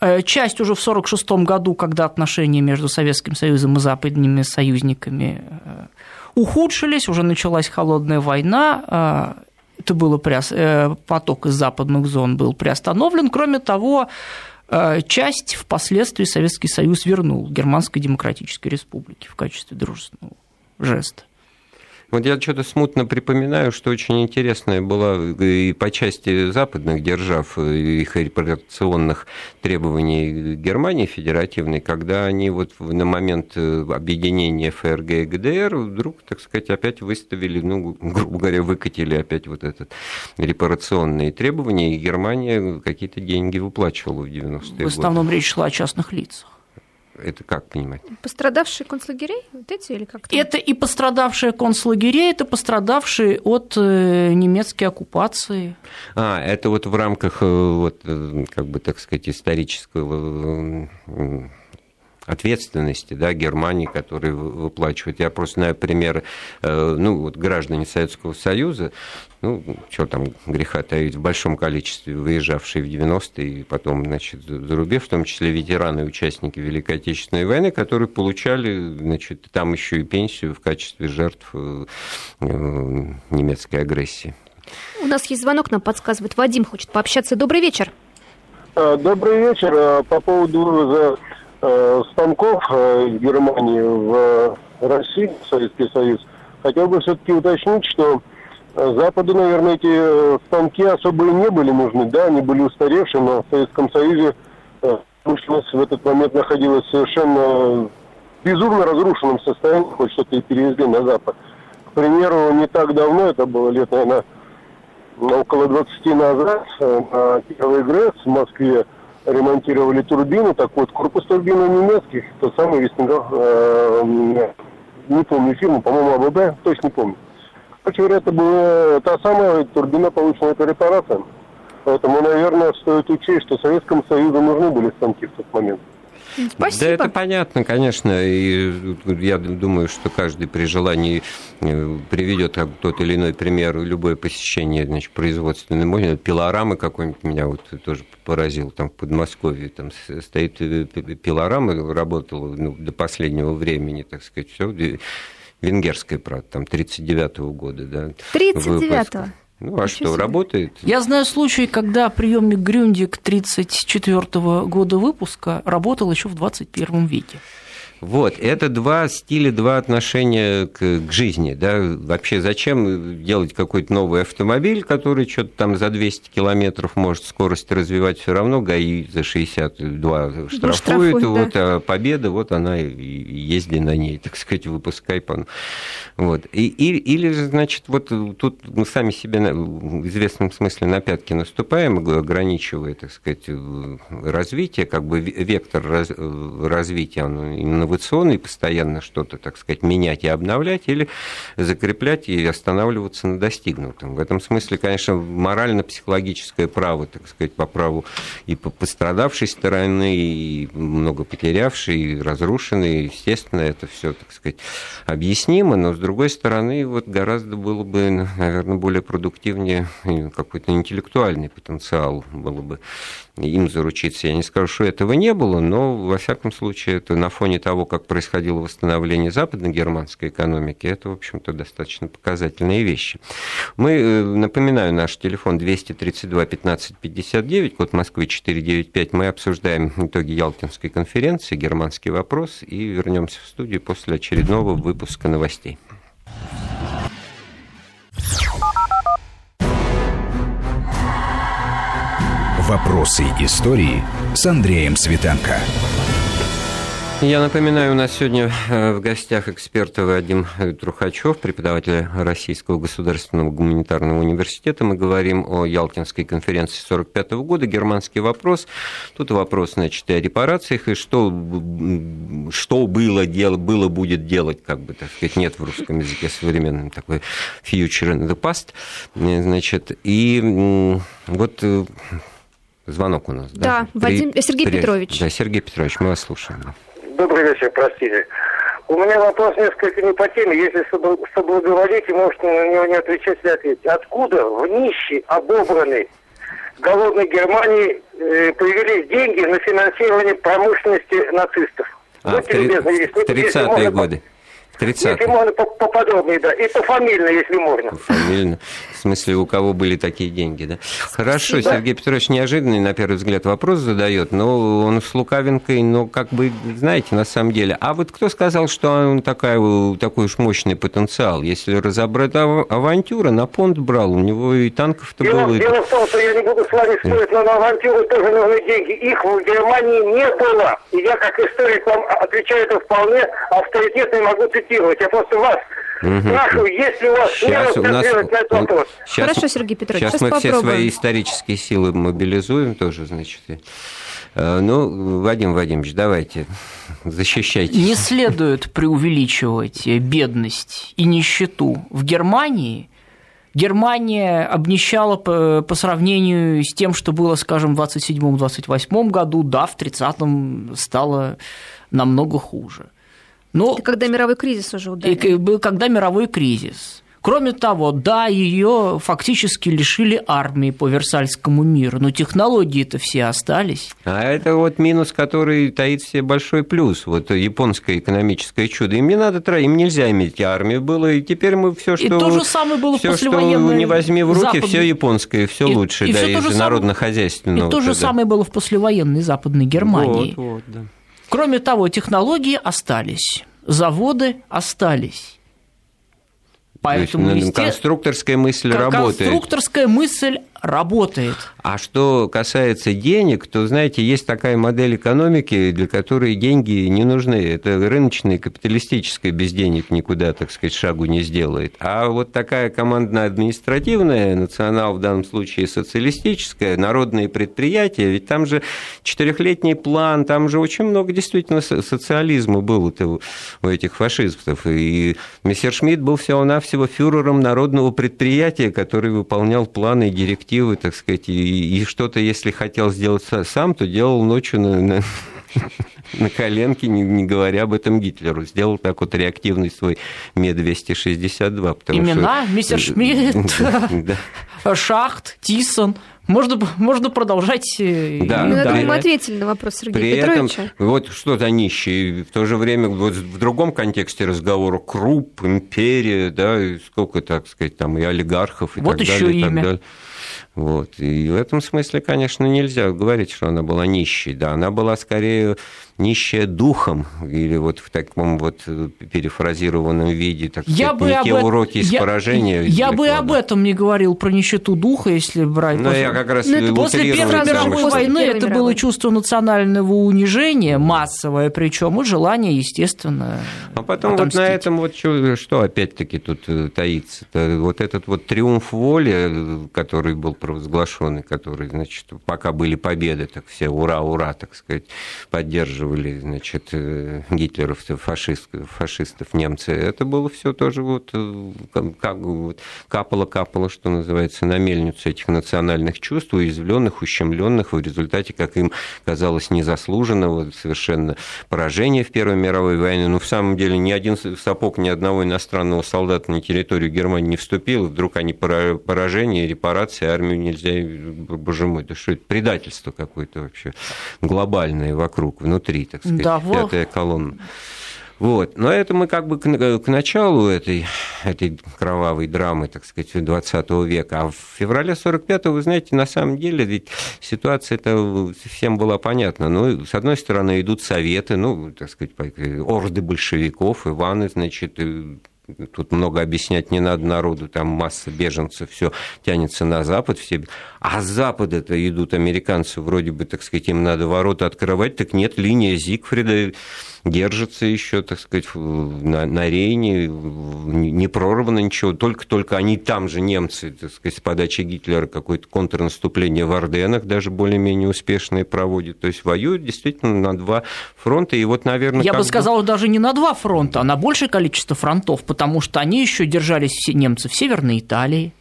Э, часть уже в 1946 году, когда отношения между Советским Союзом и западными союзниками ухудшились, уже началась холодная война, это было поток из западных зон был приостановлен. Кроме того, Э, часть впоследствии Советский Союз вернул Германской Демократической Республике в качестве дружественного жеста. Вот я что-то смутно припоминаю, что очень интересная была и по части западных держав, их репарационных требований Германии федеративной, когда они вот на момент объединения ФРГ и ГДР вдруг, так сказать, опять выставили, ну, грубо говоря, выкатили опять вот этот репарационные требования, и Германия какие-то деньги выплачивала в 90-е годы. В основном речь шла о частных лицах. Это как понимать? Пострадавшие концлагерей? Вот эти или как -то? Это и пострадавшие концлагерей, это пострадавшие от э, немецкой оккупации. А, это вот в рамках, э, вот, э, как бы, так сказать, исторического ответственности да, Германии, которые выплачивают. Я просто знаю примеры, ну, вот граждане Советского Союза, ну, что там греха таить, в большом количестве выезжавшие в 90-е и потом, значит, за рубеж, в том числе ветераны и участники Великой Отечественной войны, которые получали, значит, там еще и пенсию в качестве жертв э, э, немецкой агрессии. У нас есть звонок, нам подсказывает. Вадим хочет пообщаться. Добрый вечер. Добрый вечер. По поводу вывоза Э, станков э, из Германии в Россию, в Советский Союз, хотел бы все-таки уточнить, что э, Западу, наверное, эти станки особо и не были нужны, да, они были устаревшие, но в Советском Союзе промышленность в этот момент находилась совершенно безумно разрушенном состоянии, хоть что-то и перевезли на Запад. К примеру, не так давно, это было лет, наверное, около 20 назад, на Кировой ГРЭС в Москве ремонтировали турбину, так вот, корпус турбины немецкий, тот самый Вестингов, э, не помню фирму, по-моему, АББ, точно не помню. Говоря, это была та самая турбина, полученная по репарациям. Поэтому, наверное, стоит учесть, что Советскому Союзу нужны были станки в тот момент. Спасибо. Да, это понятно, конечно. И я думаю, что каждый при желании э, приведет тот или иной пример, любое посещение значит, производственной мощности. Пилорамы какой-нибудь меня вот тоже поразил там в Подмосковье. Там стоит э, пилорама, работала ну, до последнего времени, так сказать, все венгерская, правда, там 39-го года, да. 39-го? Ну, а что, работает? Я знаю случай, когда приемник Грюндик 34 года выпуска работал еще в 21 веке. Вот, это два стиля, два отношения к, к жизни. Да? Вообще, зачем делать какой-то новый автомобиль, который что-то там за 200 километров может скорость развивать все равно, ГАИ за 62 штрафует, ну, штрафует да. вот, а победа, вот она езди на ней, так сказать, выпускай. Вот. И, и, или, значит, вот тут мы сами себе в известном смысле на пятки наступаем, ограничивая, так сказать, развитие, как бы вектор раз, развития, он именно инновационный, постоянно что-то, так сказать, менять и обновлять, или закреплять и останавливаться на достигнутом. В этом смысле, конечно, морально-психологическое право, так сказать, по праву и по пострадавшей стороны, и много потерявшей, и разрушенной, естественно, это все, так сказать, объяснимо, но, с другой стороны, вот гораздо было бы, наверное, более продуктивнее какой-то интеллектуальный потенциал было бы им заручиться. Я не скажу, что этого не было, но, во всяком случае, это на фоне того, как происходило восстановление западно-германской экономики, это, в общем-то, достаточно показательные вещи. Мы, э, напоминаю, наш телефон 232 15 59, код Москвы 495. Мы обсуждаем итоги Ялтинской конференции, германский вопрос, и вернемся в студию после очередного выпуска новостей. Вопросы истории с Андреем Светенко. Я напоминаю, у нас сегодня э, в гостях эксперт Вадим Трухачев, преподаватель Российского государственного гуманитарного университета. Мы говорим о Ялтинской конференции 1945 года, германский вопрос. Тут вопрос, значит, о репарациях и что, что было, дел, было будет делать, как бы, так сказать, нет в русском языке современном такой future in the past. Значит, и вот э, Звонок у нас, да? Да, Вадим... Сергей При... Петрович. Да, Сергей Петрович, мы вас слушаем. Добрый вечер, простите. У меня вопрос несколько не по теме. Если соблаговолите, может на него не отвечать или ответить. Откуда в нищей, обобранной, голодной Германии э, появились деньги на финансирование промышленности нацистов? А, Будьте в, любезны, если, в 30-е годы. По... 30 Если можно поподробнее, да. И пофамильно, если можно. Пофамильно. В смысле, у кого были такие деньги, да? Хорошо, да. Сергей Петрович неожиданный, на первый взгляд, вопрос задает, но он с лукавинкой, но как бы, знаете, на самом деле. А вот кто сказал, что он такая, такой уж мощный потенциал? Если разобрать авантюра, на понт брал, у него и танков-то дело, было. Дело в том, что я не буду с вами спорить, но на авантюру тоже нужны деньги. Их в Германии не было. И я, как историк, вам отвечаю это вполне авторитетно и могу цитировать. Я просто вас Угу. Спрашиваю, есть ли у вас сейчас у нас, на этот вопрос? Сейчас, Хорошо, Сергей Петрович, сейчас, сейчас мы попробуем. все свои исторические силы мобилизуем тоже, значит. Э, ну, Вадим Вадимович, давайте, защищайте. Не следует преувеличивать бедность и нищету. В Германии Германия обнищала по, по сравнению с тем, что было, скажем, в 27-28 году, да, в 30-м стало намного хуже. Но, Это когда мировой кризис уже ударил. Был когда мировой кризис. Кроме того, да, ее фактически лишили армии по Версальскому миру, но технологии-то все остались. А это вот минус, который таит в себе большой плюс. Вот японское экономическое чудо. Им не надо тратить, им нельзя иметь армию было, и теперь мы все, что... И то же самое было все, что не возьми в руки, Запад... все японское, все лучше, и да, и из народно-хозяйственного. И то же самое было в послевоенной Западной Германии. Вот, вот, да. Кроме того, технологии остались заводы остались. Поэтому, То есть, конструкторская мысль работает. Конструкторская мысль работает. А что касается денег, то, знаете, есть такая модель экономики, для которой деньги не нужны. Это рыночная, капиталистическая, без денег никуда, так сказать, шагу не сделает. А вот такая командно-административная, национал в данном случае социалистическая, народные предприятия, ведь там же четырехлетний план, там же очень много действительно социализма было у этих фашистов. И Мессершмитт был всего-навсего фюрером народного предприятия, который выполнял планы и директивы перспективы, так сказать, и, и что-то, если хотел сделать сам, то делал ночью на, на, на коленке, не, не говоря об этом Гитлеру. Сделал так вот реактивный свой Ме-262. Имена? Что... Мессершмитт, Шахт, Тисон. Можно, можно продолжать. Э, да, ну, да. Мы ответили на вопрос Сергея При Петровича. Этом, вот что-то нищие. В то же время вот в другом контексте разговора Круп, империя, да, и сколько, так сказать, там и олигархов и вот так еще далее. Имя. И так далее. Вот. И в этом смысле, конечно, нельзя говорить, что она была нищей. Да, она была скорее нищая духом, или вот в таком вот э, перефразированном виде, так я сказать, бы не те об... уроки из я... поражения. Я бы об этом не говорил, про нищету духа, если брать. Но ну, я как раз ну, после Первой мировой войны Первой это мировой. было чувство национального унижения, массовое причем, и желание, естественно, А потом отомстить. вот на этом вот что, что опять-таки тут э, таится? -то? Вот этот вот триумф воли, э, который был провозглашен, который, значит, пока были победы, так все ура, ура, так сказать, поддерживали поддерживали значит, э, гитлеровцев, фашистов, фашистов, немцы. Это было все тоже вот э, как вот капало-капало, что называется, на мельницу этих национальных чувств, уязвленных, ущемленных в результате, как им казалось, незаслуженного совершенно поражения в Первой мировой войне. Но в самом деле ни один сапог ни одного иностранного солдата на территорию Германии не вступил, вдруг они поражение, репарации, армию нельзя, боже мой, да что это предательство какое-то вообще глобальное вокруг, внутри внутри, так сказать, да, пятая колонна. Вот. Но это мы как бы к, к началу этой, этой кровавой драмы, так сказать, 20 века. А в феврале 45-го, вы знаете, на самом деле ведь ситуация это всем была понятна. Ну, с одной стороны, идут советы, ну, так сказать, орды большевиков, Иваны, значит, Тут много объяснять не надо народу, там масса беженцев, все тянется на Запад, все... а с Запада-то идут американцы, вроде бы, так сказать, им надо ворота открывать, так нет, линия Зигфрида держится еще, так сказать, на, на Рейне, не прорвано ничего, только-только они там же, немцы, так сказать, с подачи Гитлера какое-то контрнаступление в Орденах даже более-менее успешное проводят, то есть воюют действительно на два фронта, и вот, наверное... Я бы сказал, бы... даже не на два фронта, а на большее количество фронтов, потому что они еще держались, все немцы, в Северной Италии,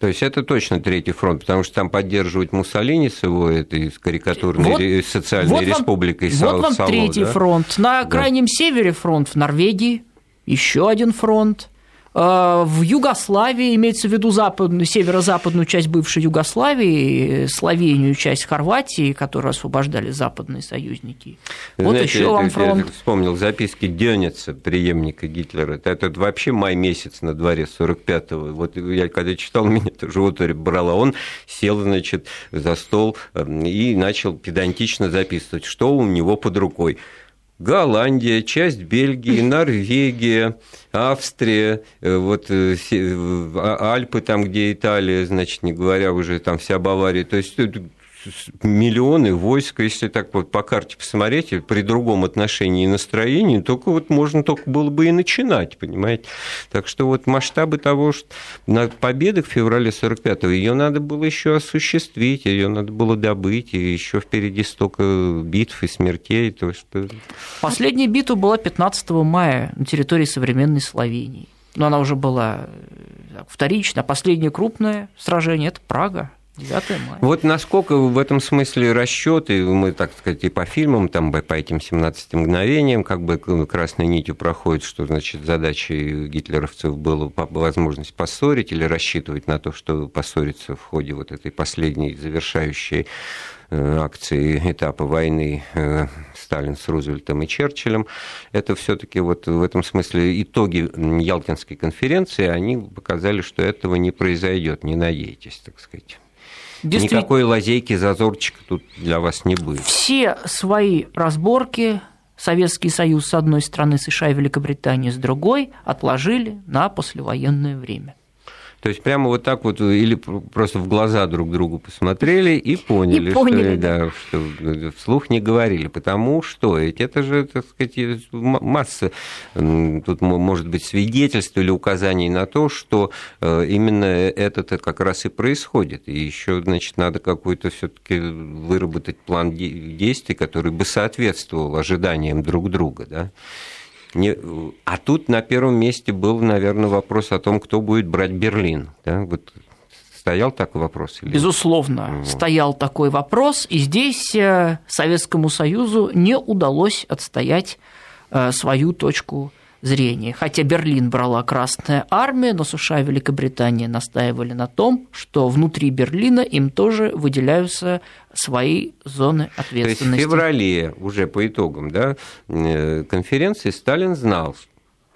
То есть это точно третий фронт, потому что там поддерживать Муссолини с его этой карикатурной вот, социальной вот республикой вам, Вот вам Сало, третий да? фронт. На крайнем да. севере фронт в Норвегии, еще один фронт. Э, в Югославии, имеется в виду западную, северо-западную часть бывшей Югославии, Словению, часть Хорватии, которую освобождали западные союзники. Вот Знаете, еще вам фронт. Я вспомнил записки Дёница, преемника Гитлера. Это, это вообще май месяц на дворе 45-го. Вот я когда читал, меня тоже вот брала. Он сел, значит, за стол эм, и начал педантично записывать, что у него под рукой. Голландия, часть Бельгии, Норвегия, Австрия, э, вот э, а, Альпы, там, где Италия, значит, не говоря уже там вся Бавария. То есть миллионы войск, если так вот по карте посмотреть, при другом отношении и настроении, только вот можно только было бы и начинать, понимаете? Так что вот масштабы того, что на победы в феврале 45-го, ее надо было еще осуществить, ее надо было добыть, и еще впереди столько битв и смертей. То, что... Последняя битва была 15 мая на территории современной Словении. Но она уже была э, вторична. Последнее крупное сражение – это Прага, 9 мая. Вот насколько в этом смысле расчеты, мы, так сказать, и по фильмам, там, по этим 17 мгновениям, как бы красной нитью проходит, что, значит, задачей гитлеровцев было возможность поссорить или рассчитывать на то, что поссориться в ходе вот этой последней завершающей э, акции этапа войны э, Сталин с Рузвельтом и Черчиллем. Это все-таки вот в этом смысле итоги Ялтинской конференции, они показали, что этого не произойдет, не надейтесь, так сказать. Никакой лазейки, зазорчика тут для вас не будет. Все свои разборки Советский Союз с одной стороны, США и Великобритания с другой отложили на послевоенное время. То есть прямо вот так вот или просто в глаза друг другу посмотрели и поняли, и поняли что, да. что вслух не говорили. Потому что ведь это же, так сказать, масса тут может быть свидетельств или указаний на то, что э, именно это как раз и происходит. И еще, значит, надо какой-то все-таки выработать план действий, который бы соответствовал ожиданиям друг друга. Да? Не... А тут на первом месте был, наверное, вопрос о том, кто будет брать Берлин. Да? Вот стоял такой вопрос? Или... Безусловно, вот. стоял такой вопрос, и здесь э, Советскому Союзу не удалось отстоять э, свою точку зрения. Хотя Берлин брала Красная Армия, но США и Великобритания настаивали на том, что внутри Берлина им тоже выделяются свои зоны ответственности. То есть в феврале уже по итогам да, э, конференции Сталин знал,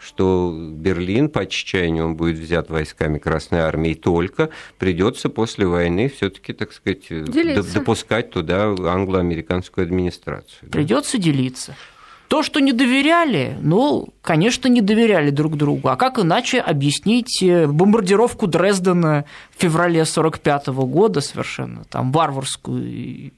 что Берлин по отчаянию он будет взят войсками Красной Армии, только придется после войны все-таки, так сказать, делиться. допускать туда англо-американскую администрацию. Придется да? делиться. То, что не доверяли, ну, конечно, не доверяли друг другу. А как иначе объяснить э, бомбардировку Дрездена в феврале 1945 года совершенно, там, варварскую?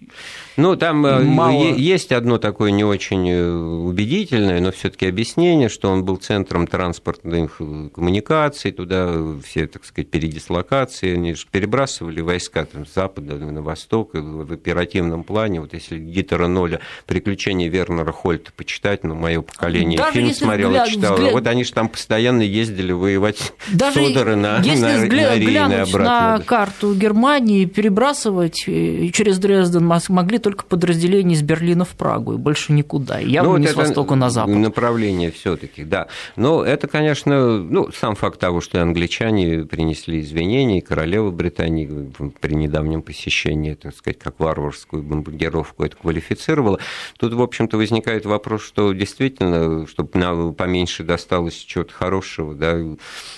Ну, там э, мало... есть одно такое не очень э, убедительное, но все таки объяснение, что он был центром транспортных коммуникаций, туда все, так сказать, передислокации, они же перебрасывали войска там, с запада на восток в оперативном плане. Вот если Гиттера Ноля «Приключения Вернера Хольта» почитать, ну, мое поколение Даже фильм смотрело, взгляд, читало. Взгляд... Вот они же там постоянно ездили воевать Даже Содоры на, если на, взгляд, на Рейн обратно. на карту Германии, перебрасывать э, через Дрезден могли только подразделения из Берлина в Прагу, и больше никуда. Явно ну, не с востока на запад. Направление все таки да. Но это, конечно, ну, сам факт того, что англичане принесли извинения, и королева Британии при недавнем посещении, так сказать, как варварскую бомбардировку это квалифицировала. Тут, в общем-то, возникает вопрос, что действительно, чтобы нам поменьше досталось чего-то хорошего, да,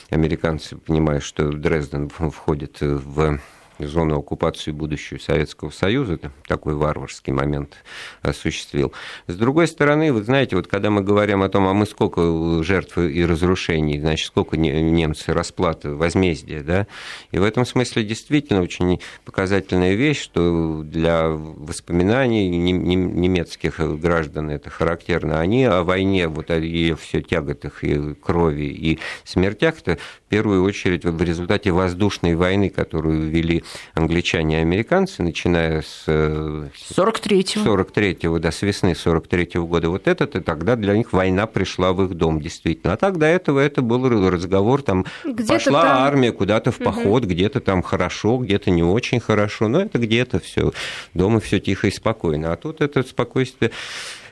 американцы понимают, что Дрезден входит в зону оккупации будущего Советского Союза, такой варварский момент осуществил. С другой стороны, вы знаете, вот когда мы говорим о том, а мы сколько жертв и разрушений, значит, сколько немцы расплаты, возмездия, да, и в этом смысле действительно очень показательная вещь, что для воспоминаний немецких граждан это характерно, они о войне, вот о ее все тяготах и крови и смертях, это в первую очередь в результате воздушной войны, которую вели англичане и американцы, начиная с 43-го. 43-го, да, с весны 43-го года, вот этот, и тогда для них война пришла в их дом, действительно. А так до этого это был разговор, там, где пошла там... армия куда-то в поход, угу. где-то там хорошо, где-то не очень хорошо, но это где-то все дома все тихо и спокойно. А тут это спокойствие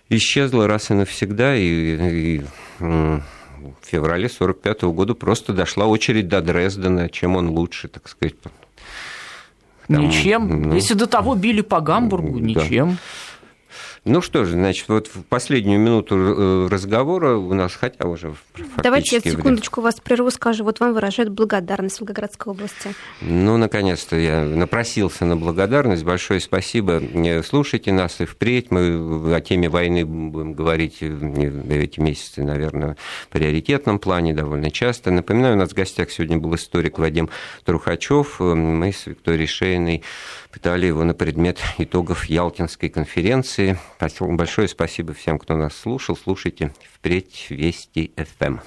исчезло раз и навсегда, и, и в феврале 45 года просто дошла очередь до Дрездена, чем он лучше, так сказать. Там, ничем. Ну, Если до того били по Гамбургу, да. ничем. Ну что же, значит, вот в последнюю минуту э, разговора у нас, хотя уже Давайте я секундочку время. вас прерву, скажу. Вот вам выражают благодарность Волгоградской области. Ну, наконец-то я напросился на благодарность. Большое спасибо. Слушайте нас и впредь. Мы о теме войны будем говорить эти месяцы, наверное, в приоритетном плане довольно часто. Напоминаю, у нас в гостях сегодня был историк Вадим Трухачев. Мы с Викторией Шейной пытали его на предмет итогов Ялтинской конференции. Большое спасибо всем, кто нас слушал. Слушайте впредь Вести ФМ.